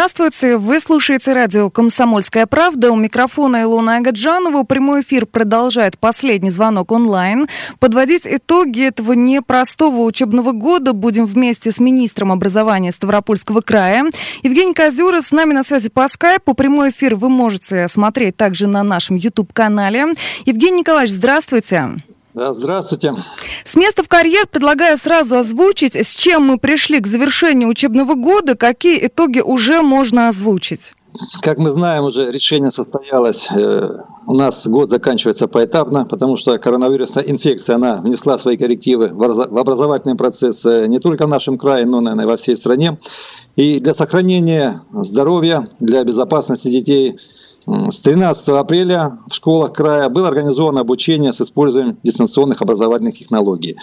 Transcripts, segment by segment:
Здравствуйте, вы слушаете радио «Комсомольская правда». У микрофона Илона Агаджанова. Прямой эфир продолжает последний звонок онлайн. Подводить итоги этого непростого учебного года будем вместе с министром образования Ставропольского края. Евгений Козюра с нами на связи по скайпу. Прямой эфир вы можете смотреть также на нашем YouTube-канале. Евгений Николаевич, здравствуйте. Да, здравствуйте. С места в карьер предлагаю сразу озвучить, с чем мы пришли к завершению учебного года, какие итоги уже можно озвучить. Как мы знаем, уже решение состоялось. Э, у нас год заканчивается поэтапно, потому что коронавирусная инфекция, она внесла свои коррективы в образовательный процесс э, не только в нашем крае, но, наверное, во всей стране. И для сохранения здоровья, для безопасности детей – с 13 апреля в школах края было организовано обучение с использованием дистанционных образовательных технологий.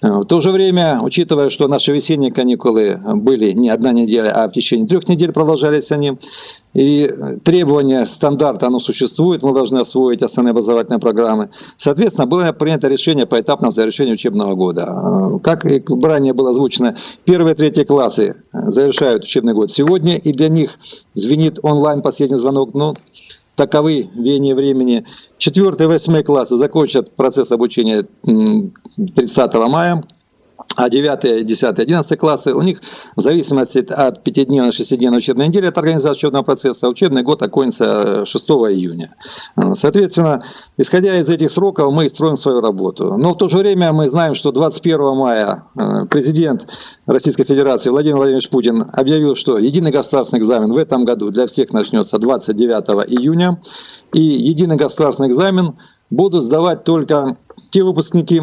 Э, в то же время, учитывая, что наши весенние каникулы были не одна неделя, а в течение трех недель продолжались они, и требования стандарта, оно существует, мы должны освоить основные образовательные программы. Соответственно, было принято решение по этапному завершению учебного года. Э, как ранее было озвучено, первые и третьи классы завершают учебный год сегодня, и для них звенит онлайн последний звонок. Но таковы веяние времени. Четвертый и восьмой классы закончат процесс обучения 30 мая а 9, 10, 11 классы, у них в зависимости от 5-дневной, 6-дневной учебной недели, от организации учебного процесса, учебный год окончится 6 июня. Соответственно, исходя из этих сроков, мы строим свою работу. Но в то же время мы знаем, что 21 мая э, президент Российской Федерации Владимир Владимирович Путин объявил, что единый государственный экзамен в этом году для всех начнется 29 июня, и единый государственный экзамен будут сдавать только те выпускники,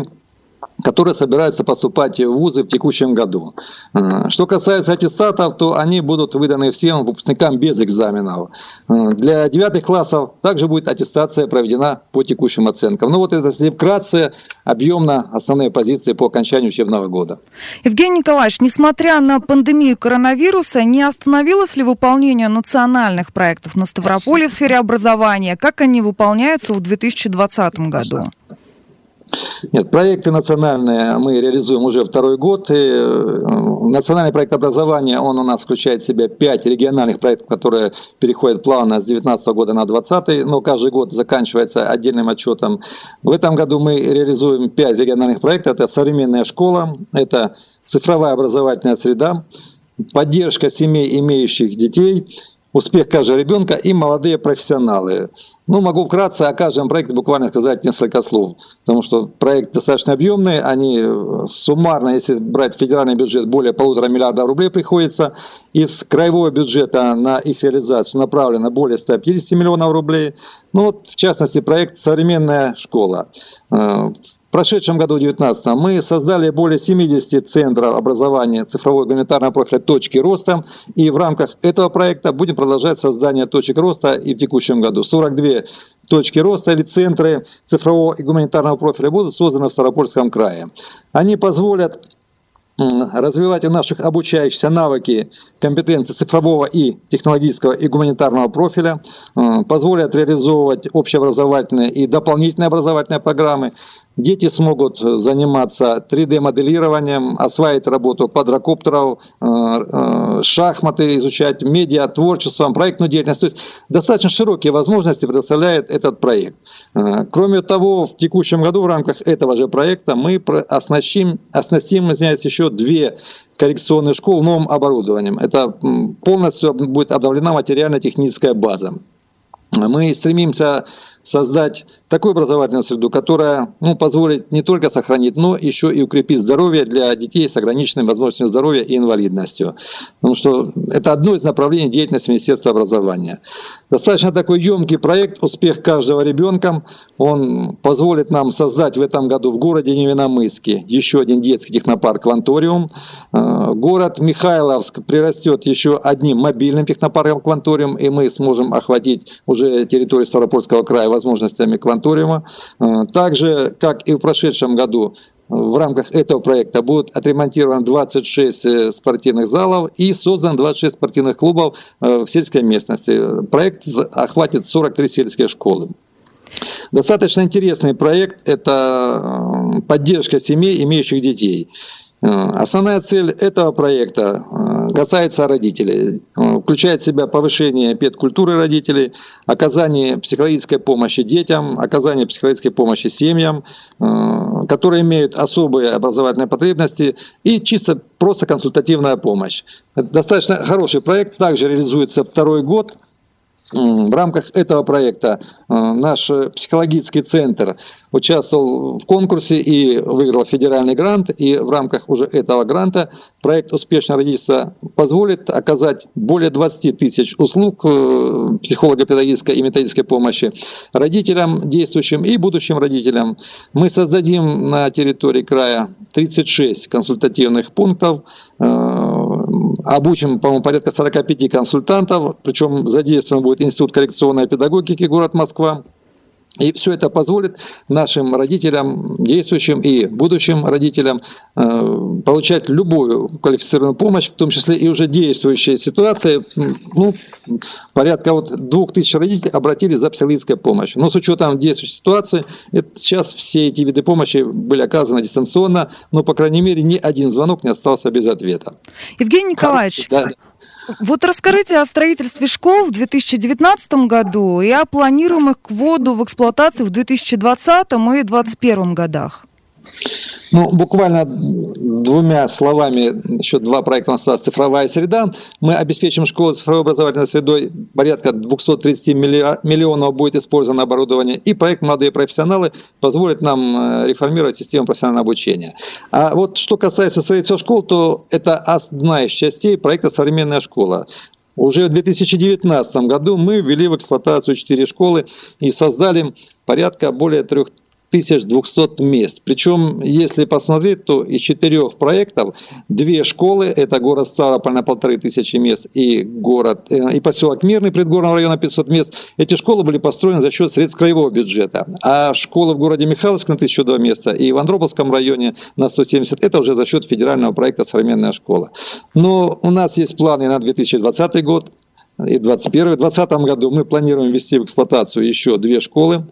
которые собираются поступать в вузы в текущем году. Э, что касается аттестатов, то они будут выданы всем выпускникам без экзаменов. Э, для девятых классов также будет аттестация проведена по текущим оценкам. Ну вот это вкратце, объемно основные позиции по окончанию учебного года. Евгений Николаевич, несмотря на пандемию коронавируса, не остановилось ли выполнение национальных проектов на Ставрополе в сфере образования? Как они выполняются в 2020 году? Нет, проекты национальные мы реализуем уже второй год. И э, национальный проект образования, он у нас включает в себя пять региональных проектов, которые переходят плавно с 2019 года на 2020, но каждый год заканчивается отдельным отчетом. В этом году мы реализуем пять региональных проектов. Это современная школа, это цифровая образовательная среда, поддержка семей, имеющих детей, успех каждого ребенка и молодые профессионалы. Ну, могу вкратце о каждом проекте буквально сказать несколько слов, потому что проект достаточно объемный, они суммарно, если брать федеральный бюджет, более полутора миллиардов рублей приходится, из краевого бюджета на их реализацию направлено более 150 миллионов рублей. Ну, вот, в частности, проект «Современная школа». В прошедшем году, 2019, мы создали более 70 центров образования цифрового гуманитарного профиля «Точки роста». И в рамках этого проекта будем продолжать создание точек роста и в текущем году. 42 точки роста или центры цифрового и гуманитарного профиля будут созданы в Ставропольском крае. Они позволят развивать у наших обучающихся навыки, компетенции цифрового и технологического и гуманитарного профиля, позволят реализовывать общеобразовательные и дополнительные образовательные программы, Дети смогут заниматься 3D-моделированием, осваивать работу квадрокоптеров, э, э, шахматы изучать, медиа, творчеством, проектную деятельность. То есть достаточно широкие возможности предоставляет этот проект. Э, кроме того, в текущем году в рамках этого же проекта мы оснастим, оснастим извиняюсь, еще две коррекционные школы новым оборудованием. Это полностью будет обновлена материально-техническая база. Мы стремимся создать такую образовательную среду, которая ну, позволит не только сохранить, но еще и укрепить здоровье для детей с ограниченными возможностями здоровья и инвалидностью. Потому что это одно из направлений деятельности Министерства образования. Достаточно такой емкий проект «Успех каждого ребенка». Он позволит нам создать в этом году в городе Невиномыске еще один детский технопарк «Кванториум». Э, город Михайловск прирастет еще одним мобильным технопарком «Кванториум», и мы сможем охватить уже территорию Ставропольского края возможностями «Кванториума». Э, также, как и в прошедшем году, в рамках этого проекта будут отремонтированы 26 э, спортивных залов и создан 26 спортивных клубов э, в сельской местности. Проект охватит 43 сельские школы. Достаточно интересный проект – это поддержка семей, имеющих детей. Основная цель этого проекта касается родителей. Включает в себя повышение педкультуры родителей, оказание психологической помощи детям, оказание психологической помощи семьям, которые имеют особые образовательные потребности и чисто просто консультативная помощь. Это достаточно хороший проект, также реализуется второй год – в рамках этого проекта э, наш психологический центр участвовал в конкурсе и выиграл федеральный грант. И в рамках уже этого гранта проект «Успешное родительство» позволит оказать более 20 тысяч услуг э, психолого-педагогической и методической помощи родителям, действующим и будущим родителям. Мы создадим на территории края 36 консультативных пунктов, э, обучим, по-моему, порядка 45 консультантов, причем задействован будет Институт коррекционной педагогики город Москва. И все это позволит нашим родителям, действующим и будущим родителям, э, получать любую квалифицированную помощь, в том числе и уже действующие ситуации. Ну, порядка вот двух тысяч родителей обратились за психологической помощью. Но с учетом действующей ситуации, это, сейчас все эти виды помощи были оказаны дистанционно, но, по крайней мере, ни один звонок не остался без ответа. Евгений Николаевич, да. Вот расскажите о строительстве школ в 2019 году и о планируемых к вводу в эксплуатацию в 2020 и 2021 годах. Ну, буквально двумя словами, еще два проекта у нас осталось «Цифровая среда». Мы обеспечим школы цифровой образовательной средой, порядка 230 миллионов будет использовано оборудование. И проект «Молодые профессионалы» позволит нам э, реформировать систему профессионального обучения. А вот что касается строительства школ, то это одна из частей проекта «Современная школа». Уже в 2019 году мы ввели в эксплуатацию 4 школы и создали порядка более 3 1200 мест. Причем, если посмотреть, то из четырех проектов две школы, это город Ставрополь на полторы тысячи мест и город э, и поселок Мирный предгорного района 500 мест, эти школы были построены за счет средств краевого бюджета. А школы в городе Михайловск на 1002 места и в Андроповском районе на 170, это уже за счет федерального проекта «Современная школа». Но у нас есть планы на 2020 год и 2021. В 2020 году мы планируем ввести в эксплуатацию еще две школы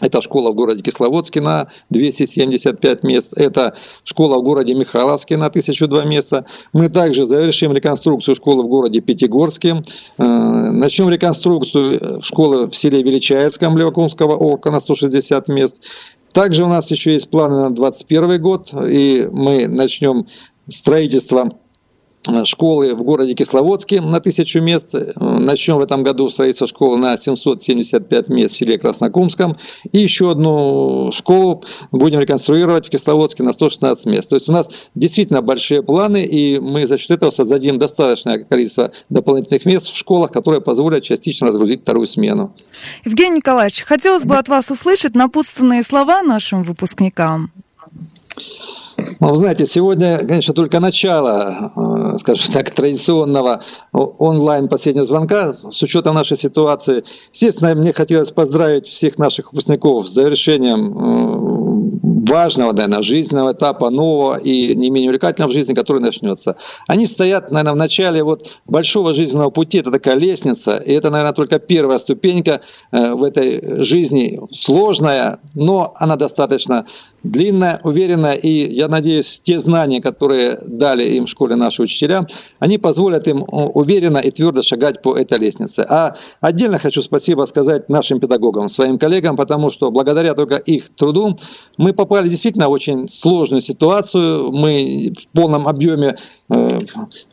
это школа в городе Кисловодске на 275 мест. Это школа в городе Михайловске на 1002 места. Мы также завершим реконструкцию школы в городе Пятигорске. Э, начнем реконструкцию школы в селе Величаевском Левокумского округа на 160 мест. Также у нас еще есть планы на 2021 год, и мы начнем строительство школы в городе Кисловодске на тысячу мест. Начнем в этом году строительство школы на 775 мест в селе Краснокумском. И еще одну школу будем реконструировать в Кисловодске на 116 мест. То есть у нас действительно большие планы, и мы за счет этого создадим достаточное количество дополнительных мест в школах, которые позволят частично разгрузить вторую смену. Евгений Николаевич, хотелось бы от вас услышать напутственные слова нашим выпускникам. Ну, знаете, сегодня, конечно, только начало, э, скажем так, традиционного онлайн последнего звонка с учетом нашей ситуации. Естественно, мне хотелось поздравить всех наших выпускников с завершением э, важного, наверное, жизненного этапа, нового и не менее увлекательного в жизни, который начнется. Они стоят, наверное, в начале вот большого жизненного пути, это такая лестница, и это, наверное, только первая ступенька э, в этой жизни, сложная, но она достаточно длинная, уверенная, и я надеюсь, те знания, которые дали им в школе наши учителя, они позволят им уверенно и твердо шагать по этой лестнице. А отдельно хочу спасибо сказать нашим педагогам, своим коллегам, потому что благодаря только их труду мы попали действительно в очень сложную ситуацию. Мы в полном объеме э,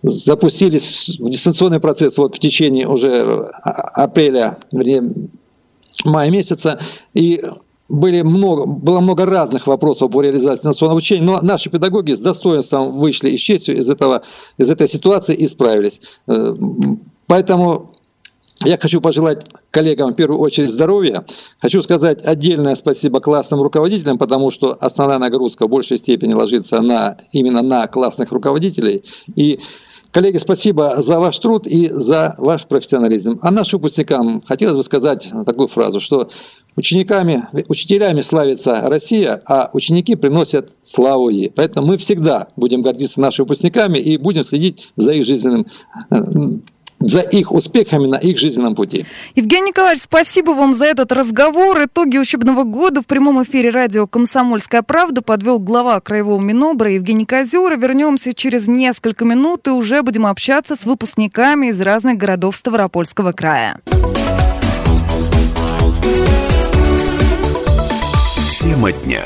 запустились в дистанционный процесс вот в течение уже апреля, вернее, мая месяца. И были много, было много разных вопросов по реализации дистанционного обучения, но наши педагоги с достоинством вышли и с честью из, этого, из этой ситуации и справились. Э, поэтому я хочу пожелать коллегам в первую очередь здоровья. Хочу сказать отдельное спасибо классным руководителям, потому что основная нагрузка в большей степени ложится на, именно на классных руководителей. И Коллеги, спасибо за ваш труд и за ваш профессионализм. А нашим выпускникам хотелось бы сказать такую фразу, что Учениками, учителями славится Россия, а ученики приносят славу ей. Поэтому мы всегда будем гордиться нашими выпускниками и будем следить за их жизненным, за их успехами на их жизненном пути. Евгений Николаевич, спасибо вам за этот разговор. Итоги учебного года в прямом эфире радио «Комсомольская правда» подвел глава Краевого Минобра Евгений Козюра. Вернемся через несколько минут и уже будем общаться с выпускниками из разных городов Ставропольского края. Тема дня.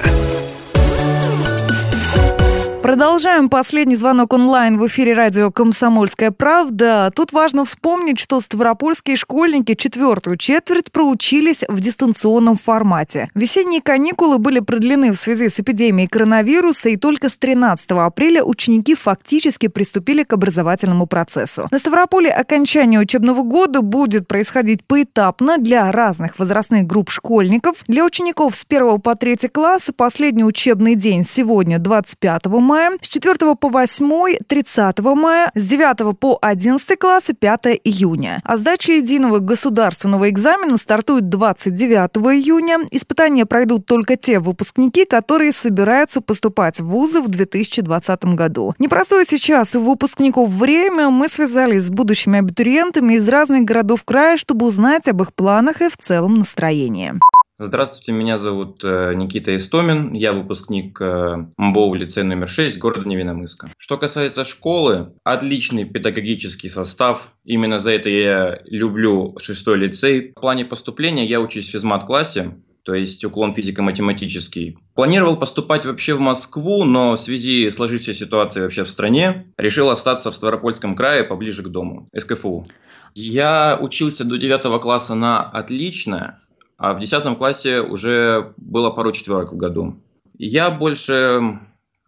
Продолжаем последний звонок онлайн в эфире радио «Комсомольская правда». Тут важно вспомнить, что ставропольские школьники четвертую четверть проучились в дистанционном формате. Весенние каникулы были продлены в связи с эпидемией коронавируса, и только с 13 апреля ученики фактически приступили к образовательному процессу. На Ставрополе окончание учебного года будет происходить поэтапно для разных возрастных групп школьников. Для учеников с 1 по 3 класса последний учебный день сегодня, 25 мая, мая, с 4 по 8 30 мая, с 9 по 11 классы 5 июня. А сдача единого государственного экзамена стартует 29 июня. Испытания пройдут только те выпускники, которые собираются поступать в вузы в 2020 году. Непростое сейчас у выпускников время. Мы связались с будущими абитуриентами из разных городов края, чтобы узнать об их планах и в целом настроении. Здравствуйте, меня зовут э, Никита Истомин, я выпускник э, МБОУ лицей номер 6 города Невиномыска. Что касается школы, отличный педагогический состав, именно за это я люблю шестой лицей. В плане поступления я учусь в физмат-классе, то есть уклон физико-математический. Планировал поступать вообще в Москву, но в связи с сложившейся ситуацией вообще в стране, решил остаться в Ставропольском крае поближе к дому, СКФУ. Я учился до 9 класса на отлично, а в 10 классе уже было пару четверок в году. Я больше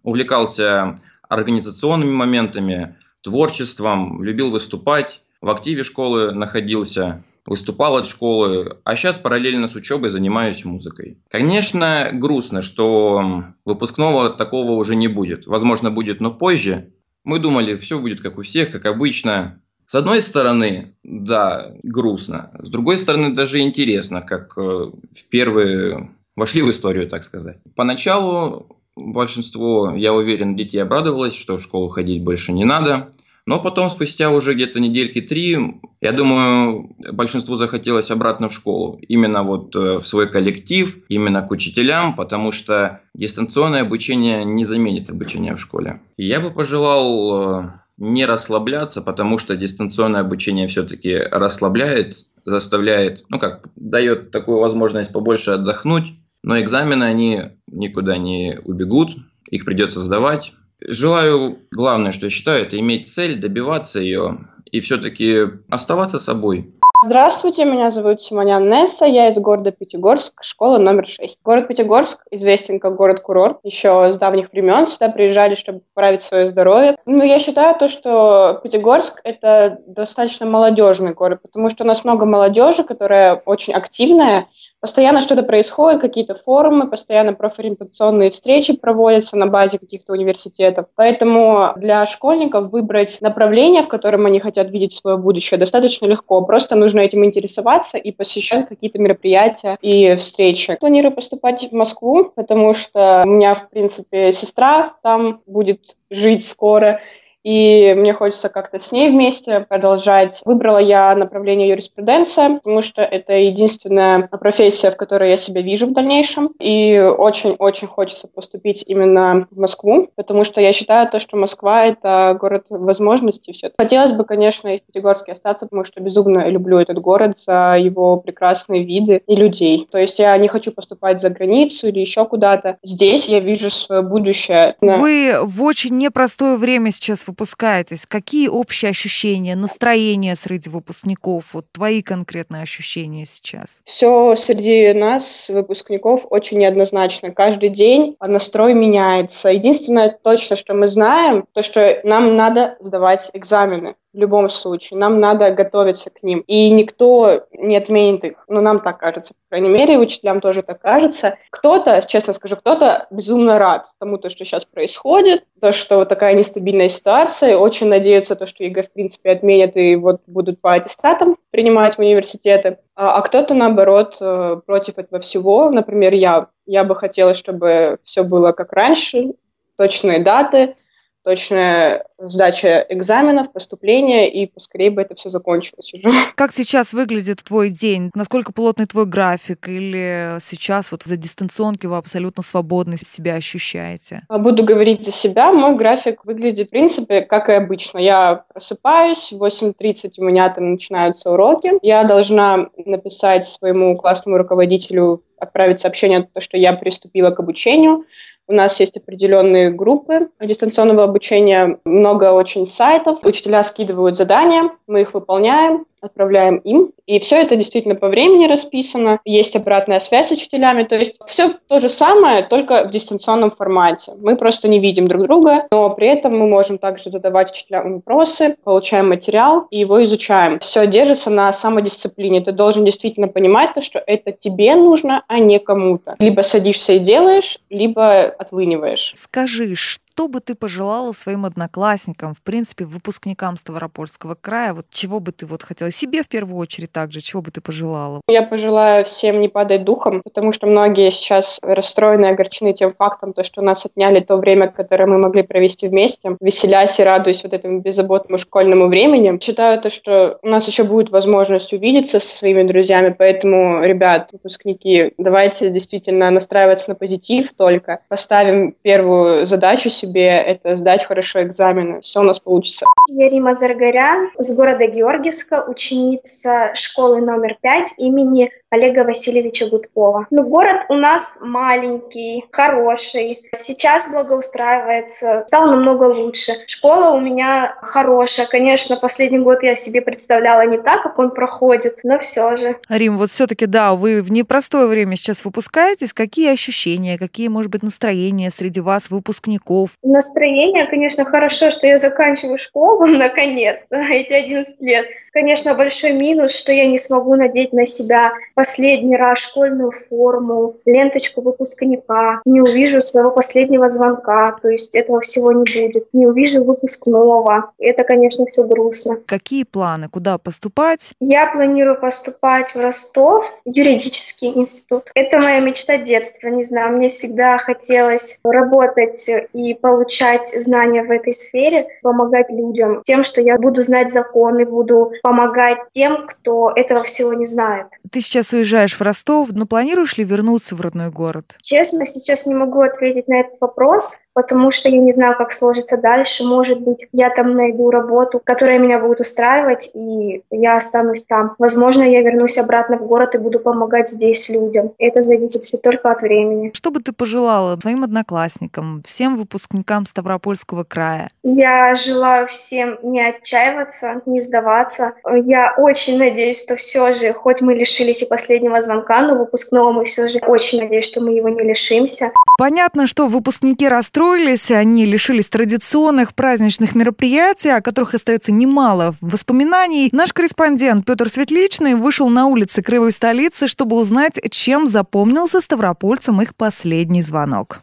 увлекался организационными моментами, творчеством, любил выступать, в активе школы находился, выступал от школы, а сейчас параллельно с учебой занимаюсь музыкой. Конечно, грустно, что выпускного такого уже не будет. Возможно, будет, но позже. Мы думали, все будет как у всех, как обычно. С одной стороны, да, грустно. С другой стороны, даже интересно, как э, в первые вошли в историю, так сказать. Поначалу большинство, я уверен, детей обрадовалось, что в школу ходить больше не надо. Но потом, спустя уже где-то недельки три, я думаю, большинству захотелось обратно в школу. Именно вот э, в свой коллектив, именно к учителям, потому что дистанционное обучение не заменит обучение в школе. И я бы пожелал э, не расслабляться, потому что дистанционное обучение все-таки расслабляет, заставляет, ну как, дает такую возможность побольше отдохнуть, но экзамены, они никуда не убегут, их придется сдавать. Желаю, главное, что я считаю, это иметь цель, добиваться ее и все-таки оставаться собой. Здравствуйте, меня зовут Симонян Несса, я из города Пятигорск, школа номер 6. Город Пятигорск известен как город-курорт. Еще с давних времен сюда приезжали, чтобы поправить свое здоровье. Ну, я считаю то, что Пятигорск – это достаточно молодежный город, потому что у нас много молодежи, которая очень активная, постоянно что-то происходит, какие-то форумы, постоянно профориентационные встречи проводятся на базе каких-то университетов. Поэтому для школьников выбрать направление, в котором они хотят видеть свое будущее, достаточно легко. Просто нужно этим интересоваться и посещать какие-то мероприятия и встречи. Планирую поступать в Москву, потому что у меня, в принципе, сестра там будет жить скоро, и мне хочется как-то с ней вместе продолжать. Выбрала я направление юриспруденция, потому что это единственная профессия, в которой я себя вижу в дальнейшем, и очень-очень хочется поступить именно в Москву, потому что я считаю то, что Москва — это город возможностей. Все. Хотелось бы, конечно, и в Пятигорске остаться, потому что безумно люблю этот город за его прекрасные виды и людей. То есть я не хочу поступать за границу или еще куда-то. Здесь я вижу свое будущее. Вы в очень непростое время сейчас выпускаетесь, какие общие ощущения, настроение среди выпускников, вот твои конкретные ощущения сейчас? Все среди нас, выпускников, очень неоднозначно. Каждый день настрой меняется. Единственное точно, что мы знаем, то, что нам надо сдавать экзамены в любом случае. Нам надо готовиться к ним. И никто не отменит их. Но нам так кажется. По крайней мере, учителям тоже так кажется. Кто-то, честно скажу, кто-то безумно рад тому, то, что сейчас происходит, то, что вот такая нестабильная ситуация. Очень надеются, то, что ЕГЭ, в принципе, отменят и вот будут по аттестатам принимать в университеты. А, а кто-то, наоборот, э, против этого всего. Например, я. Я бы хотела, чтобы все было как раньше, точные даты, точная сдача экзаменов, поступление, и поскорее бы это все закончилось уже. Как сейчас выглядит твой день? Насколько плотный твой график? Или сейчас вот за дистанционки вы абсолютно свободно себя ощущаете? Буду говорить за себя. Мой график выглядит, в принципе, как и обычно. Я просыпаюсь, в 8.30 у меня там начинаются уроки. Я должна написать своему классному руководителю отправить сообщение, что я приступила к обучению. У нас есть определенные группы дистанционного обучения, много очень сайтов. Учителя скидывают задания, мы их выполняем, отправляем им. И все это действительно по времени расписано. Есть обратная связь с учителями. То есть все то же самое, только в дистанционном формате. Мы просто не видим друг друга, но при этом мы можем также задавать учителям вопросы, получаем материал и его изучаем. Все держится на самодисциплине. Ты должен действительно понимать то, что это тебе нужно, а не кому-то. Либо садишься и делаешь, либо отлыниваешь. Скажи, что бы ты пожелала своим одноклассникам, в принципе, выпускникам Ставропольского края? Вот чего бы ты вот хотела себе в первую очередь также, чего бы ты пожелала? Я пожелаю всем не падать духом, потому что многие сейчас расстроены и огорчены тем фактом, то, что у нас отняли то время, которое мы могли провести вместе, веселясь и радуясь вот этому беззаботному школьному времени. Считаю то, что у нас еще будет возможность увидеться со своими друзьями, поэтому, ребят, выпускники, давайте действительно настраиваться на позитив только, поставим первую задачу себе, это сдать хорошо экзамены, все у нас получится. Я Рима Заргарян с города Георгиевска, ученица школы номер пять имени Олега Васильевича Гудкова. Ну, город у нас маленький, хороший. Сейчас благоустраивается, стал намного лучше. Школа у меня хорошая. Конечно, последний год я себе представляла не так, как он проходит, но все же. Рим, вот все-таки, да, вы в непростое время сейчас выпускаетесь. Какие ощущения, какие, может быть, настроения среди вас, выпускников? Настроение, конечно, хорошо, что я заканчиваю школу, наконец-то, эти 11 лет. Конечно, большой минус, что я не смогу надеть на себя последний раз школьную форму, ленточку выпускника, не увижу своего последнего звонка, то есть этого всего не будет, не увижу выпускного. Это, конечно, все грустно. Какие планы? Куда поступать? Я планирую поступать в Ростов, юридический институт. Это моя мечта детства, не знаю, мне всегда хотелось работать и получать знания в этой сфере, помогать людям тем, что я буду знать законы, буду помогать тем, кто этого всего не знает. Ты сейчас уезжаешь в Ростов, но планируешь ли вернуться в родной город? Честно, сейчас не могу ответить на этот вопрос, потому что я не знаю, как сложится дальше. Может быть, я там найду работу, которая меня будет устраивать, и я останусь там. Возможно, я вернусь обратно в город и буду помогать здесь людям. Это зависит все только от времени. Что бы ты пожелала своим одноклассникам, всем выпускникам Ставропольского края? Я желаю всем не отчаиваться, не сдаваться. Я очень надеюсь, что все же, хоть мы лишились и последнего звонка, но выпускного мы все же очень надеюсь, что мы его не лишимся. Понятно, что выпускники расстроились, они лишились традиционных праздничных мероприятий, о которых остается немало воспоминаний. Наш корреспондент Петр Светличный вышел на улицы Крымой столицы, чтобы узнать, чем запомнился ставропольцам их последний звонок.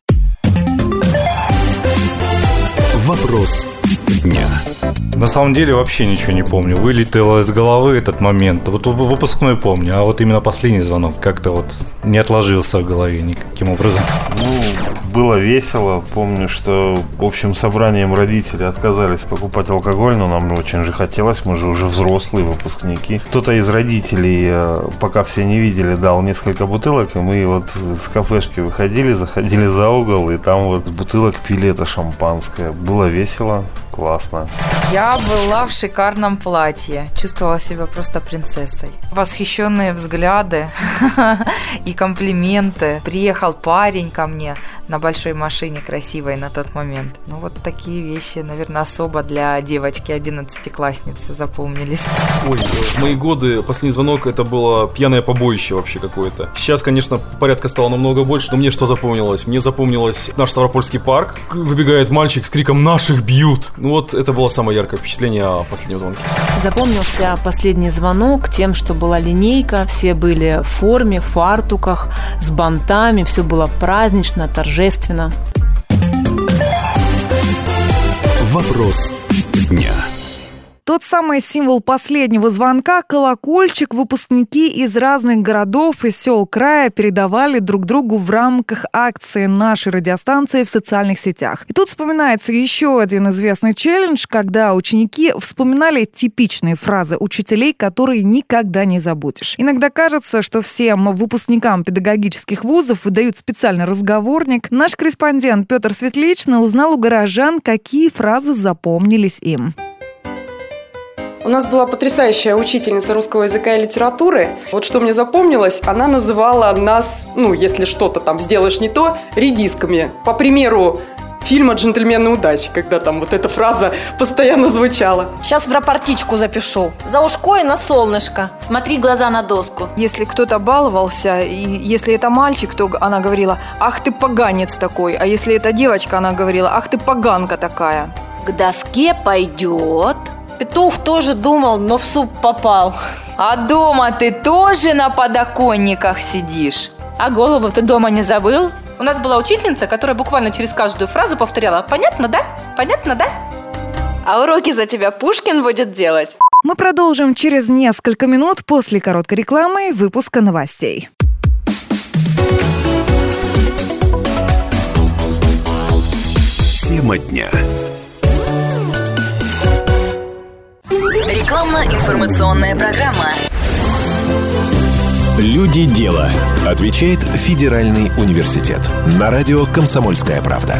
Вопрос дня. На самом деле вообще ничего не помню. Вылетело из головы этот момент. Вот выпускной помню, а вот именно последний звонок как-то вот не отложился в голове никаким образом. Ну, было весело. Помню, что общим собранием родители отказались покупать алкоголь, но нам очень же хотелось. Мы же уже взрослые выпускники. Кто-то из родителей, э, пока все не видели, дал несколько бутылок, и мы вот с кафешки выходили, заходили за угол, и там вот бутылок пили это шампанское. Было весело классно. Я была в шикарном платье. Чувствовала себя просто принцессой. Восхищенные взгляды и комплименты. Приехал парень ко мне на большой машине красивой на тот момент. Ну вот такие вещи, наверное, особо для девочки 11-классницы запомнились. Ой, в мои годы последний звонок это было пьяное побоище вообще какое-то. Сейчас, конечно, порядка стало намного больше, но мне что запомнилось? Мне запомнилось наш Ставропольский парк. Выбегает мальчик с криком «Наших бьют!» Ну вот это было самое яркое впечатление о последнем звонке. Запомнился последний звонок тем, что была линейка, все были в форме, в фартуках, с бантами, все было празднично, торжественно. Вопрос дня. Тот самый символ последнего звонка, колокольчик, выпускники из разных городов и сел края передавали друг другу в рамках акции нашей радиостанции в социальных сетях. И тут вспоминается еще один известный челлендж, когда ученики вспоминали типичные фразы учителей, которые никогда не забудешь. Иногда кажется, что всем выпускникам педагогических вузов выдают специальный разговорник. Наш корреспондент Петр Светличный узнал у горожан, какие фразы запомнились им. У нас была потрясающая учительница русского языка и литературы. Вот что мне запомнилось, она называла нас, ну, если что-то там сделаешь не то, редисками. По примеру, фильма «Джентльмены удачи», когда там вот эта фраза постоянно звучала. Сейчас в рапортичку запишу. За ушко и на солнышко. Смотри глаза на доску. Если кто-то баловался, и если это мальчик, то она говорила «Ах ты поганец такой», а если это девочка, она говорила «Ах ты поганка такая». К доске пойдет, Петух тоже думал, но в суп попал. А дома ты тоже на подоконниках сидишь? А голову ты дома не забыл? У нас была учительница, которая буквально через каждую фразу повторяла «Понятно, да? Понятно, да?» А уроки за тебя Пушкин будет делать. Мы продолжим через несколько минут после короткой рекламы выпуска новостей. Тема дня. Рекламно-информационная программа. Люди дела. Отвечает Федеральный университет. На радио «Комсомольская правда».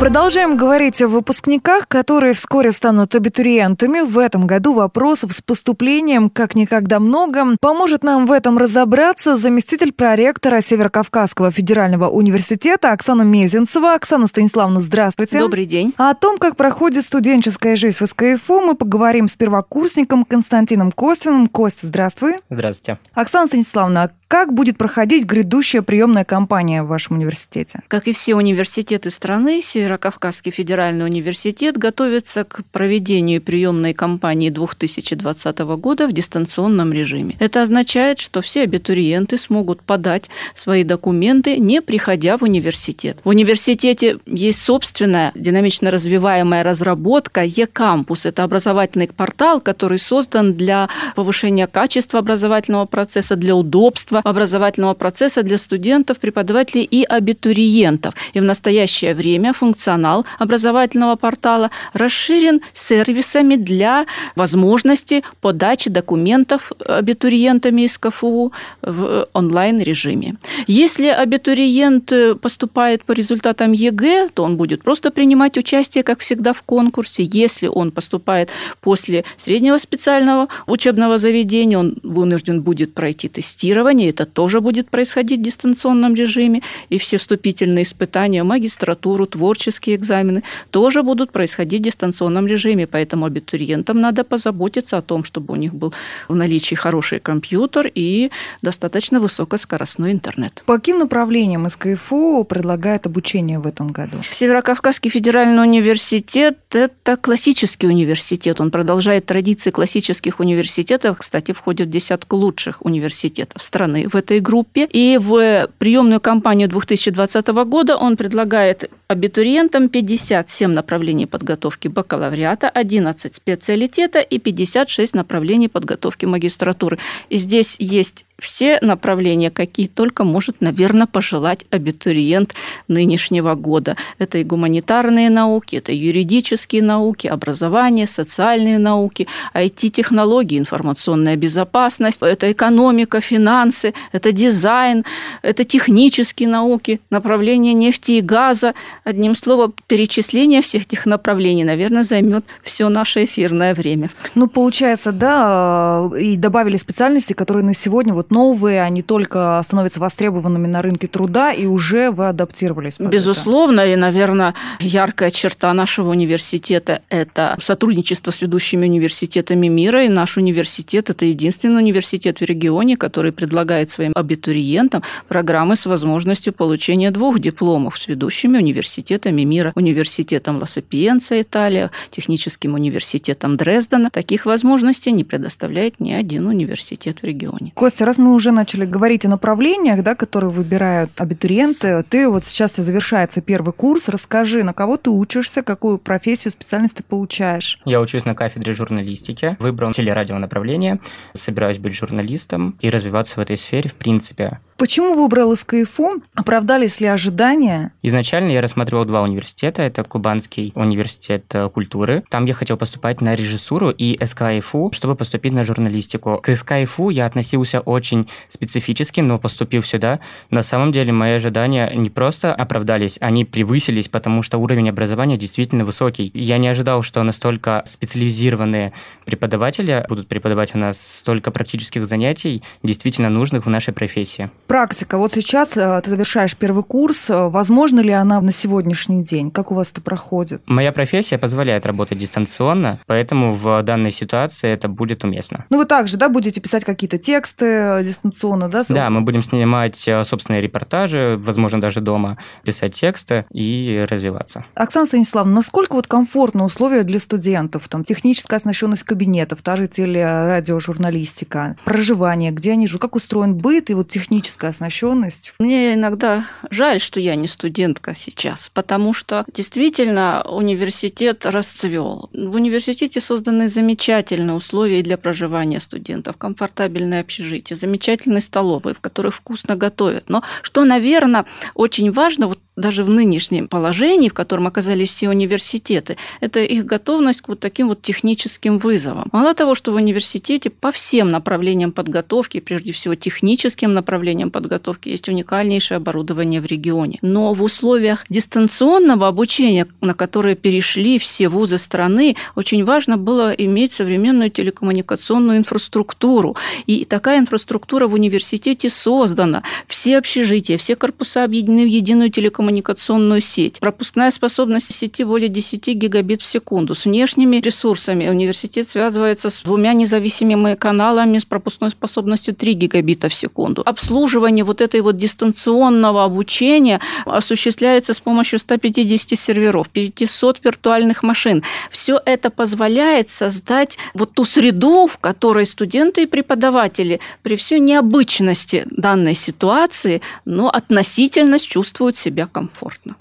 Продолжаем говорить о выпускниках, которые вскоре станут абитуриентами. В этом году вопросов с поступлением как никогда много. Поможет нам в этом разобраться заместитель проректора Северокавказского федерального университета Оксана Мезенцева. Оксана Станиславовна, здравствуйте. Добрый день. А о том, как проходит студенческая жизнь в СКФУ, мы поговорим с первокурсником Константином Костиным. Костя, здравствуй. Здравствуйте. Оксана Станиславовна, как будет проходить грядущая приемная кампания в вашем университете? Как и все университеты страны, Северокавказский федеральный университет готовится к проведению приемной кампании 2020 года в дистанционном режиме. Это означает, что все абитуриенты смогут подать свои документы, не приходя в университет. В университете есть собственная динамично развиваемая разработка e-кампус. Это образовательный портал, который создан для повышения качества образовательного процесса, для удобства образовательного процесса для студентов, преподавателей и абитуриентов. И в настоящее время функционал образовательного портала расширен сервисами для возможности подачи документов абитуриентами из КФУ в онлайн-режиме. Если абитуриент поступает по результатам ЕГЭ, то он будет просто принимать участие, как всегда, в конкурсе. Если он поступает после среднего специального учебного заведения, он вынужден будет пройти тестирование, это тоже будет происходить в дистанционном режиме, и все вступительные испытания, магистратуру, творческие экзамены тоже будут происходить в дистанционном режиме, поэтому абитуриентам надо позаботиться о том, чтобы у них был в наличии хороший компьютер и достаточно высокоскоростной интернет. По каким направлениям СКФУ предлагает обучение в этом году? Северокавказский федеральный университет – это классический университет. Он продолжает традиции классических университетов, кстати, входит в десятку лучших университетов страны в этой группе. И в приемную кампанию 2020 года он предлагает абитуриентам 57 направлений подготовки бакалавриата, 11 специалитета и 56 направлений подготовки магистратуры. И здесь есть все направления, какие только может, наверное, пожелать абитуриент нынешнего года. Это и гуманитарные науки, это юридические науки, образование, социальные науки, IT-технологии, информационная безопасность, это экономика, финансы, это дизайн, это технические науки, направление нефти и газа. Одним словом, перечисление всех этих направлений, наверное, займет все наше эфирное время. Ну, получается, да, и добавили специальности, которые на сегодня вот новые, они только становятся востребованными на рынке труда, и уже вы адаптировались. Безусловно, это. и, наверное, яркая черта нашего университета – это сотрудничество с ведущими университетами мира, и наш университет – это единственный университет в регионе, который предлагает своим абитуриентам программы с возможностью получения двух дипломов с ведущими университетами мира, университетом Ла-Сапиенца Италия, техническим университетом Дрездена. Таких возможностей не предоставляет ни один университет в регионе. Костя, раз мы уже начали говорить о направлениях, да, которые выбирают абитуриенты. Ты вот сейчас завершается первый курс. Расскажи, на кого ты учишься, какую профессию, специальность ты получаешь? Я учусь на кафедре журналистики, выбрал телерадио направление, собираюсь быть журналистом и развиваться в этой сфере в принципе. Почему выбрал СКФУ? Оправдались ли ожидания? Изначально я рассматривал два университета. Это Кубанский университет э, культуры. Там я хотел поступать на режиссуру и СКФУ, чтобы поступить на журналистику. К СКФУ я относился очень специфически, но поступив сюда, на самом деле мои ожидания не просто оправдались, они превысились, потому что уровень образования действительно высокий. Я не ожидал, что настолько специализированные преподаватели будут преподавать у нас столько практических занятий, действительно нужных в нашей профессии. Практика. Вот сейчас э, ты завершаешь первый курс. Э, возможно ли она на сегодняшний день? Как у вас это проходит? Моя профессия позволяет работать дистанционно, поэтому в данной ситуации это будет уместно. Ну, вы также, да, будете писать какие-то тексты э, дистанционно, да? Да, мы будем снимать собственные репортажи, возможно, даже дома писать тексты и развиваться. Оксана Станиславовна, насколько вот комфортные условия для студентов? Там техническая оснащенность кабинетов, та же телерадиожурналистика, проживание, где они живут, как устроен быт и вот техническая оснащенность. Мне иногда жаль, что я не студентка сейчас, потому что действительно университет расцвел. В университете созданы замечательные условия для проживания студентов, комфортабельное общежитие, замечательные столовые, в которых вкусно готовят. Но что, наверное, очень важно, вот даже в нынешнем положении, в котором оказались все университеты, это их готовность к вот таким вот техническим вызовам. Мало того, что в университете по всем направлениям подготовки, прежде всего техническим направлениям подготовки, есть уникальнейшее оборудование в регионе. Но в условиях дистанционного обучения, на которое перешли все вузы страны, очень важно было иметь современную телекоммуникационную инфраструктуру. И такая инфраструктура в университете создана. Все общежития, все корпуса объединены в единую телекоммуникационную коммуникационную сеть. Пропускная способность сети более 10 гигабит в секунду. С внешними ресурсами университет связывается с двумя независимыми каналами с пропускной способностью 3 гигабита в секунду. Обслуживание вот этой вот дистанционного обучения осуществляется с помощью 150 серверов, 500 виртуальных машин. Все это позволяет создать вот ту среду, в которой студенты и преподаватели при всей необычности данной ситуации, но относительно чувствуют себя комфортно.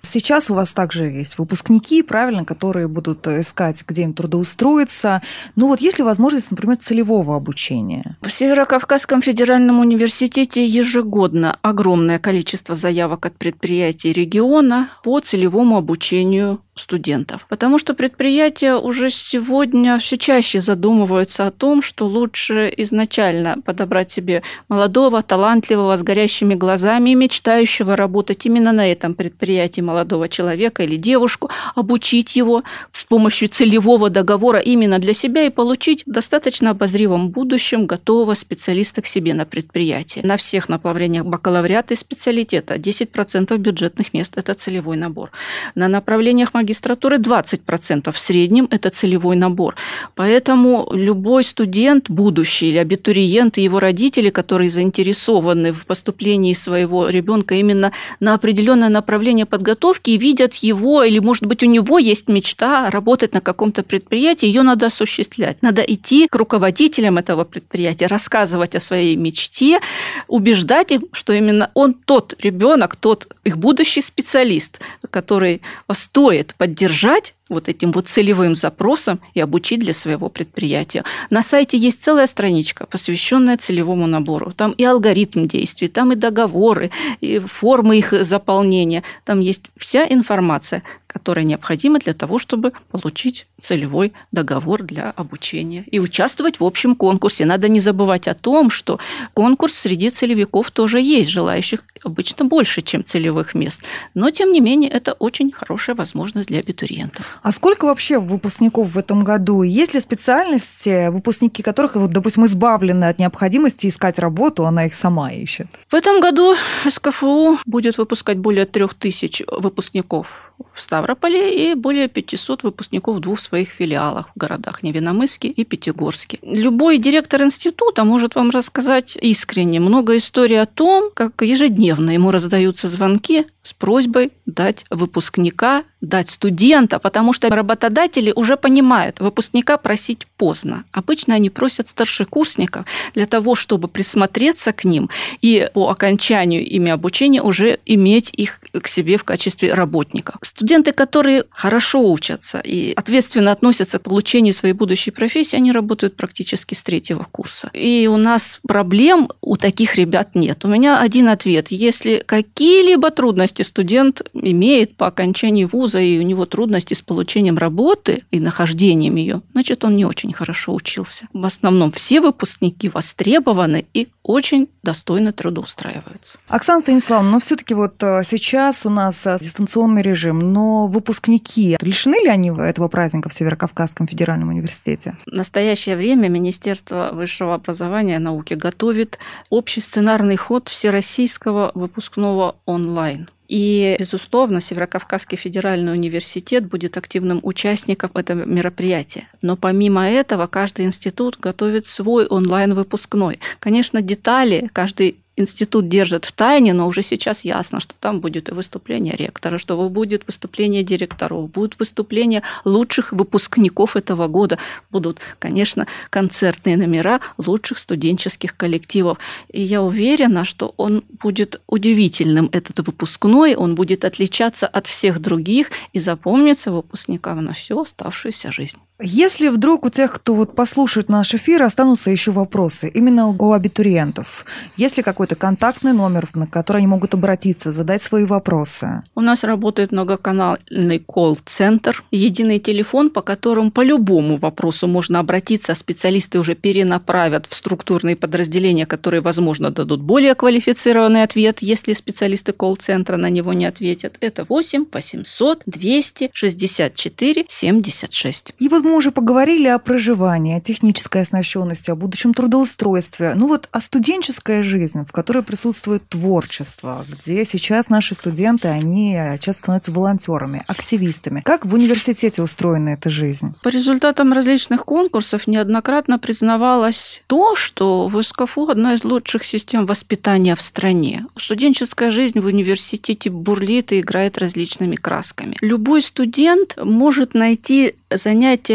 Сейчас у вас также есть выпускники, правильно, которые будут искать, где им трудоустроиться. Ну вот есть ли возможность, например, целевого обучения? В Северо-Кавказском федеральном университете ежегодно огромное количество заявок от предприятий региона по целевому обучению студентов. Потому что предприятия уже сегодня все чаще задумываются о том, что лучше изначально подобрать себе молодого, талантливого, с горящими глазами и мечтающего работать именно на этом предприятии молодого человека или девушку, обучить его с помощью целевого договора именно для себя и получить в достаточно обозримом будущем готового специалиста к себе на предприятии. На всех направлениях бакалавриата и специалитета 10% бюджетных мест – это целевой набор. На направлениях магистратуры магистратуры 20%. В среднем это целевой набор. Поэтому любой студент, будущий или абитуриент и его родители, которые заинтересованы в поступлении своего ребенка именно на определенное направление подготовки и видят его, или, может быть, у него есть мечта работать на каком-то предприятии, ее надо осуществлять. Надо идти к руководителям этого предприятия, рассказывать о своей мечте, убеждать им, что именно он тот ребенок, тот их будущий специалист, который стоит поддержать вот этим вот целевым запросом и обучить для своего предприятия. На сайте есть целая страничка, посвященная целевому набору. Там и алгоритм действий, там и договоры, и формы их заполнения. Там есть вся информация, которая необходима для того, чтобы получить целевой договор для обучения и участвовать в общем конкурсе. Надо не забывать о том, что конкурс среди целевиков тоже есть, желающих обычно больше, чем целевых мест. Но, тем не менее, это очень хорошая возможность для абитуриентов. А сколько вообще выпускников в этом году? Есть ли специальности, выпускники которых, вот, допустим, избавлены от необходимости искать работу, она их сама ищет? В этом году СКФУ будет выпускать более трех тысяч выпускников в Ставрополе и более 500 выпускников в двух своих филиалах в городах Невиномыске и Пятигорске. Любой директор института может вам рассказать искренне много историй о том, как ежедневно ему раздаются звонки с просьбой дать выпускника дать студента, потому что работодатели уже понимают, выпускника просить поздно. Обычно они просят старшекурсников для того, чтобы присмотреться к ним и по окончанию ими обучения уже иметь их к себе в качестве работников. Студенты, которые хорошо учатся и ответственно относятся к получению своей будущей профессии, они работают практически с третьего курса. И у нас проблем у таких ребят нет. У меня один ответ. Если какие-либо трудности студент имеет по окончании вуза, и у него трудности с получением работы и нахождением ее, значит, он не очень хорошо учился. В основном все выпускники востребованы и очень достойно трудоустраиваются. Оксана Станиславовна, но все-таки вот э, сейчас у нас э, дистанционный режим, но выпускники, лишены ли они этого праздника в Северокавказском федеральном университете? В настоящее время Министерство высшего образования и науки готовит общий сценарный ход всероссийского выпускного онлайн. И, безусловно, Северокавказский федеральный университет будет активным участником этого мероприятия. Но помимо этого, каждый институт готовит свой онлайн-выпускной. Конечно, детали каждый институт держит в тайне, но уже сейчас ясно, что там будет и выступление ректора, что будет выступление директоров, будут выступления лучших выпускников этого года, будут, конечно, концертные номера лучших студенческих коллективов. И я уверена, что он будет удивительным, этот выпускной, он будет отличаться от всех других и запомнится выпускникам на всю оставшуюся жизнь. Если вдруг у тех, кто вот послушает наш эфир, останутся еще вопросы именно у абитуриентов, есть ли какой-то контактный номер, на который они могут обратиться, задать свои вопросы? У нас работает многоканальный колл-центр, единый телефон, по которому по любому вопросу можно обратиться, а специалисты уже перенаправят в структурные подразделения, которые, возможно, дадут более квалифицированный ответ, если специалисты колл-центра на него не ответят. Это 8 800 200 64 76. И вот мы уже поговорили о проживании, о технической оснащенности, о будущем трудоустройстве. Ну вот о студенческой жизни, в которой присутствует творчество, где сейчас наши студенты, они часто становятся волонтерами, активистами. Как в университете устроена эта жизнь? По результатам различных конкурсов неоднократно признавалось то, что в СКФУ одна из лучших систем воспитания в стране. Студенческая жизнь в университете бурлит и играет различными красками. Любой студент может найти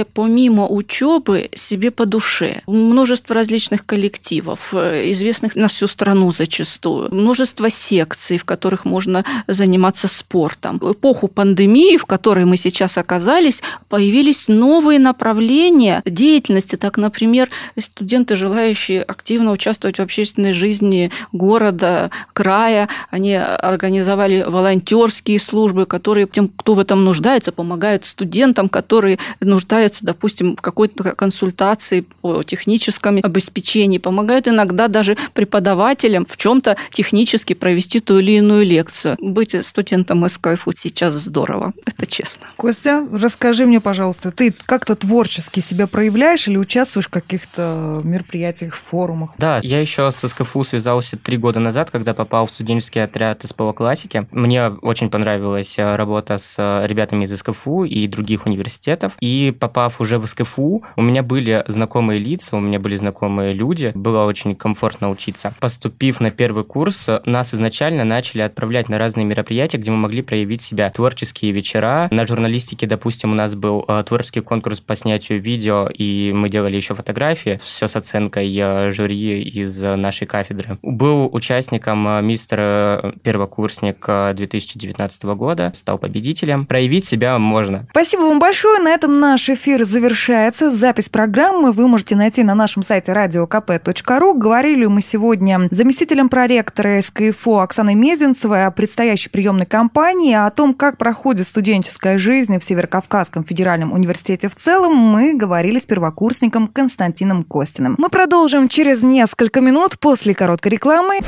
помимо учебы себе по душе. Множество различных коллективов, э, известных на всю страну зачастую. Множество секций, в которых можно заниматься спортом. В эпоху пандемии, в которой мы сейчас оказались, появились новые направления деятельности. Так, например, студенты, желающие активно участвовать в общественной жизни города, края, они организовали волонтерские службы, которые тем, кто в этом нуждается, помогают студентам, которые нуждаются, допустим, в какой-то консультации по техническому обеспечению, помогают иногда даже преподавателям в чем-то технически провести ту или иную лекцию. Быть студентом СКФУ сейчас здорово, это честно. Костя, расскажи мне, пожалуйста, ты как-то творчески себя проявляешь или участвуешь в каких-то мероприятиях, форумах? Да, я еще с СКФУ связался три года назад, когда попал в студенческий отряд СПО классики. Мне очень понравилась э, работа с э, ребятами из СКФУ и других университетов. И попав уже в СКФУ, у меня были знакомые лица, у меня были знакомые люди, было очень комфортно учиться. Поступив на первый курс, нас изначально начали отправлять на разные мероприятия, где мы могли проявить себя. Творческие вечера. На журналистике, допустим, у нас был э, творческий конкурс по снятию видео, и мы делали еще фотографии, все с оценкой э, жюри из нашей кафедры. Был участником э, мистер первокурсник 2019 года, стал победителем. Проявить себя можно. Спасибо вам большое. На этом наш эфир завершается. Запись программы вы можете найти на нашем сайте radiokp.ru. Говорили мы сегодня с заместителем проректора СКФО Оксаной Мезенцевой о предстоящей приемной кампании, о том, как проходит студенческая жизнь в Северокавказском федеральном университете в целом, мы говорили с первокурсником Константином Костиным. Мы продолжим через несколько минут после короткой рекламы.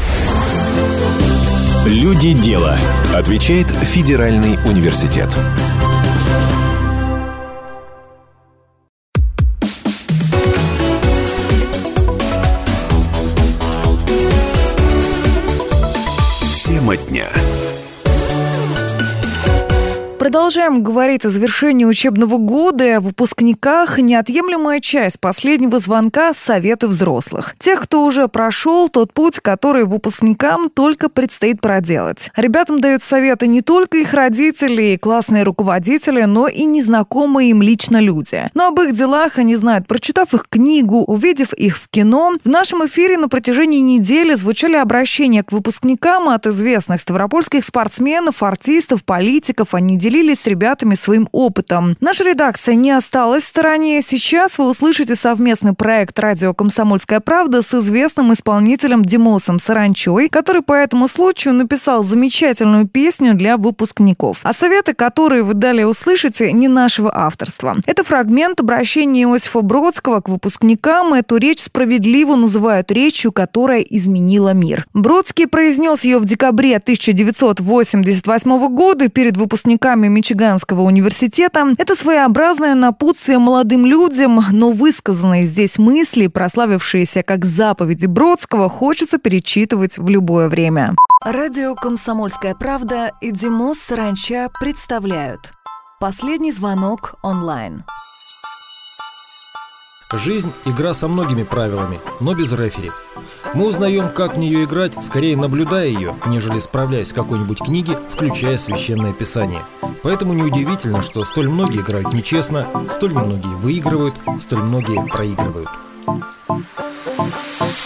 Люди дела. Отвечает Федеральный университет. Тема дня. Продолжаем говорить о завершении учебного года и о выпускниках. Неотъемлемая часть последнего звонка – советы взрослых. Тех, кто уже прошел тот путь, который выпускникам только предстоит проделать. Ребятам дают советы не только их родители и классные руководители, но и незнакомые им лично люди. Но об их делах они знают, прочитав их книгу, увидев их в кино. В нашем эфире на протяжении недели звучали обращения к выпускникам от известных ставропольских спортсменов, артистов, политиков. Они делились с ребятами своим опытом. Наша редакция не осталась в стороне. Сейчас вы услышите совместный проект «Радио Комсомольская правда» с известным исполнителем Димосом Саранчой, который по этому случаю написал замечательную песню для выпускников. А советы, которые вы далее услышите, не нашего авторства. Это фрагмент обращения Иосифа Бродского к выпускникам. Эту речь справедливо называют речью, которая изменила мир. Бродский произнес ее в декабре 1988 года перед выпускниками выпускниками Мичиганского университета. Это своеобразное напутствие молодым людям, но высказанные здесь мысли, прославившиеся как заповеди Бродского, хочется перечитывать в любое время. Радио «Комсомольская правда» и Димос Саранча представляют «Последний звонок онлайн». Жизнь – игра со многими правилами, но без рефери. Мы узнаем, как в нее играть, скорее наблюдая ее, нежели справляясь в какой-нибудь книге, включая священное писание. Поэтому неудивительно, что столь многие играют нечестно, столь немногие выигрывают, столь многие проигрывают.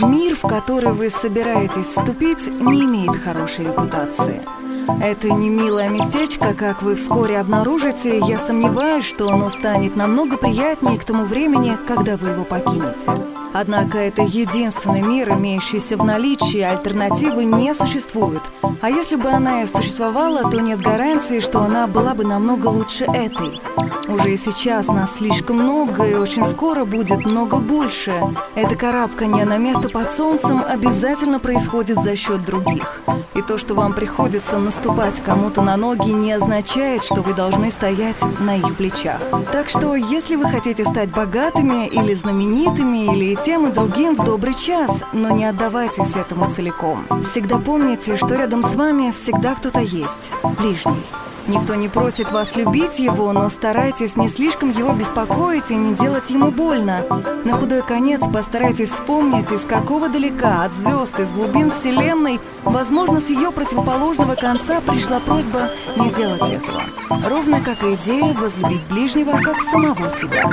Мир, в который вы собираетесь вступить, не имеет хорошей репутации – это не милое местечко, как вы вскоре обнаружите. Я сомневаюсь, что оно станет намного приятнее к тому времени, когда вы его покинете. Однако это единственный мир, имеющийся в наличии, альтернативы не существует. А если бы она и существовала, то нет гарантии, что она была бы намного лучше этой. Уже и сейчас нас слишком много, и очень скоро будет много больше. Это карабкание на место под солнцем обязательно происходит за счет других. И то, что вам приходится наступать кому-то на ноги, не означает, что вы должны стоять на их плечах. Так что, если вы хотите стать богатыми или знаменитыми, или тем и другим в добрый час, но не отдавайтесь этому целиком. Всегда помните, что рядом с вами всегда кто-то есть, ближний. Никто не просит вас любить его, но старайтесь не слишком его беспокоить и не делать ему больно. На худой конец постарайтесь вспомнить, из какого далека, от звезд, из глубин Вселенной, возможно, с ее противоположного конца пришла просьба не делать этого. Ровно как и идея возлюбить ближнего, как самого себя.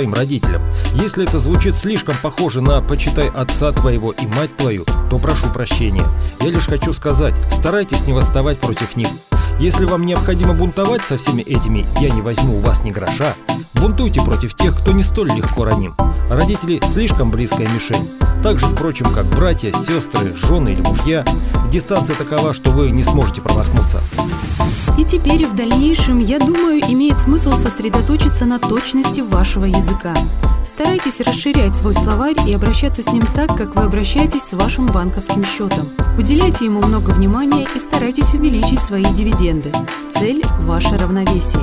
Своим родителям. Если это звучит слишком похоже на «почитай отца твоего и мать твою», то прошу прощения. Я лишь хочу сказать, старайтесь не восставать против них. Если вам необходимо бунтовать со всеми этими «я не возьму у вас ни гроша», бунтуйте против тех, кто не столь легко раним. Родители – слишком близкая мишень. Так же, впрочем, как братья, сестры, жены или мужья. Дистанция такова, что вы не сможете промахнуться. И теперь в дальнейшем, я думаю, имеет смысл сосредоточиться на точности вашего языка. Старайтесь расширять свой словарь и обращаться с ним так, как вы обращаетесь с вашим банковским счетом. Уделяйте ему много внимания и старайтесь увеличить свои дивиденды. Цель – ваше равновесие.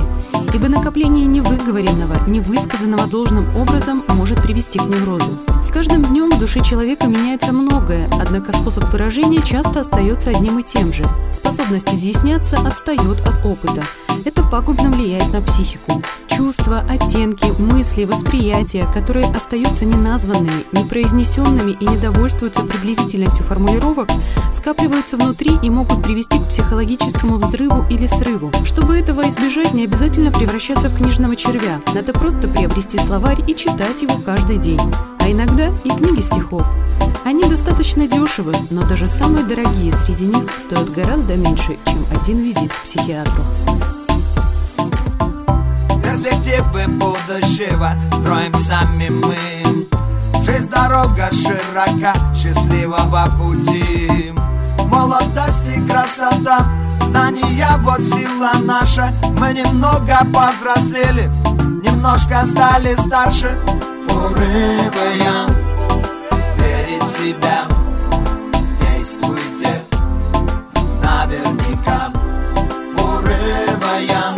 Ибо накопление невыговоренного, невысказанного должным образом может привести к неврозу. С каждым днем в душе человека меняется многое, однако способ выражения часто остается одним и тем же. Способность изъясняться отстает от опыта. Это пагубно влияет на психику. Чувства, оттенки, мысли, восприятия, которые остаются неназванными, непроизнесенными и недовольствуются приблизительностью формулировок, скапливаются внутри и могут привести к психологическому взрыву или срыву. Чтобы этого избежать, не обязательно превращаться в книжного червя. Надо просто приобрести словарь и читать его каждый день. А иногда и книги стихов. Они достаточно дешевы, но даже самые дорогие среди них стоят гораздо меньше, чем один визит к психиатру. Перспективы будущего строим сами мы Жизнь дорога широка, счастливого пути Молодость и красота, знания вот сила наша. Мы немного повзрослели, немножко стали старше. Верить в себя. Действуйте наверняка. Forever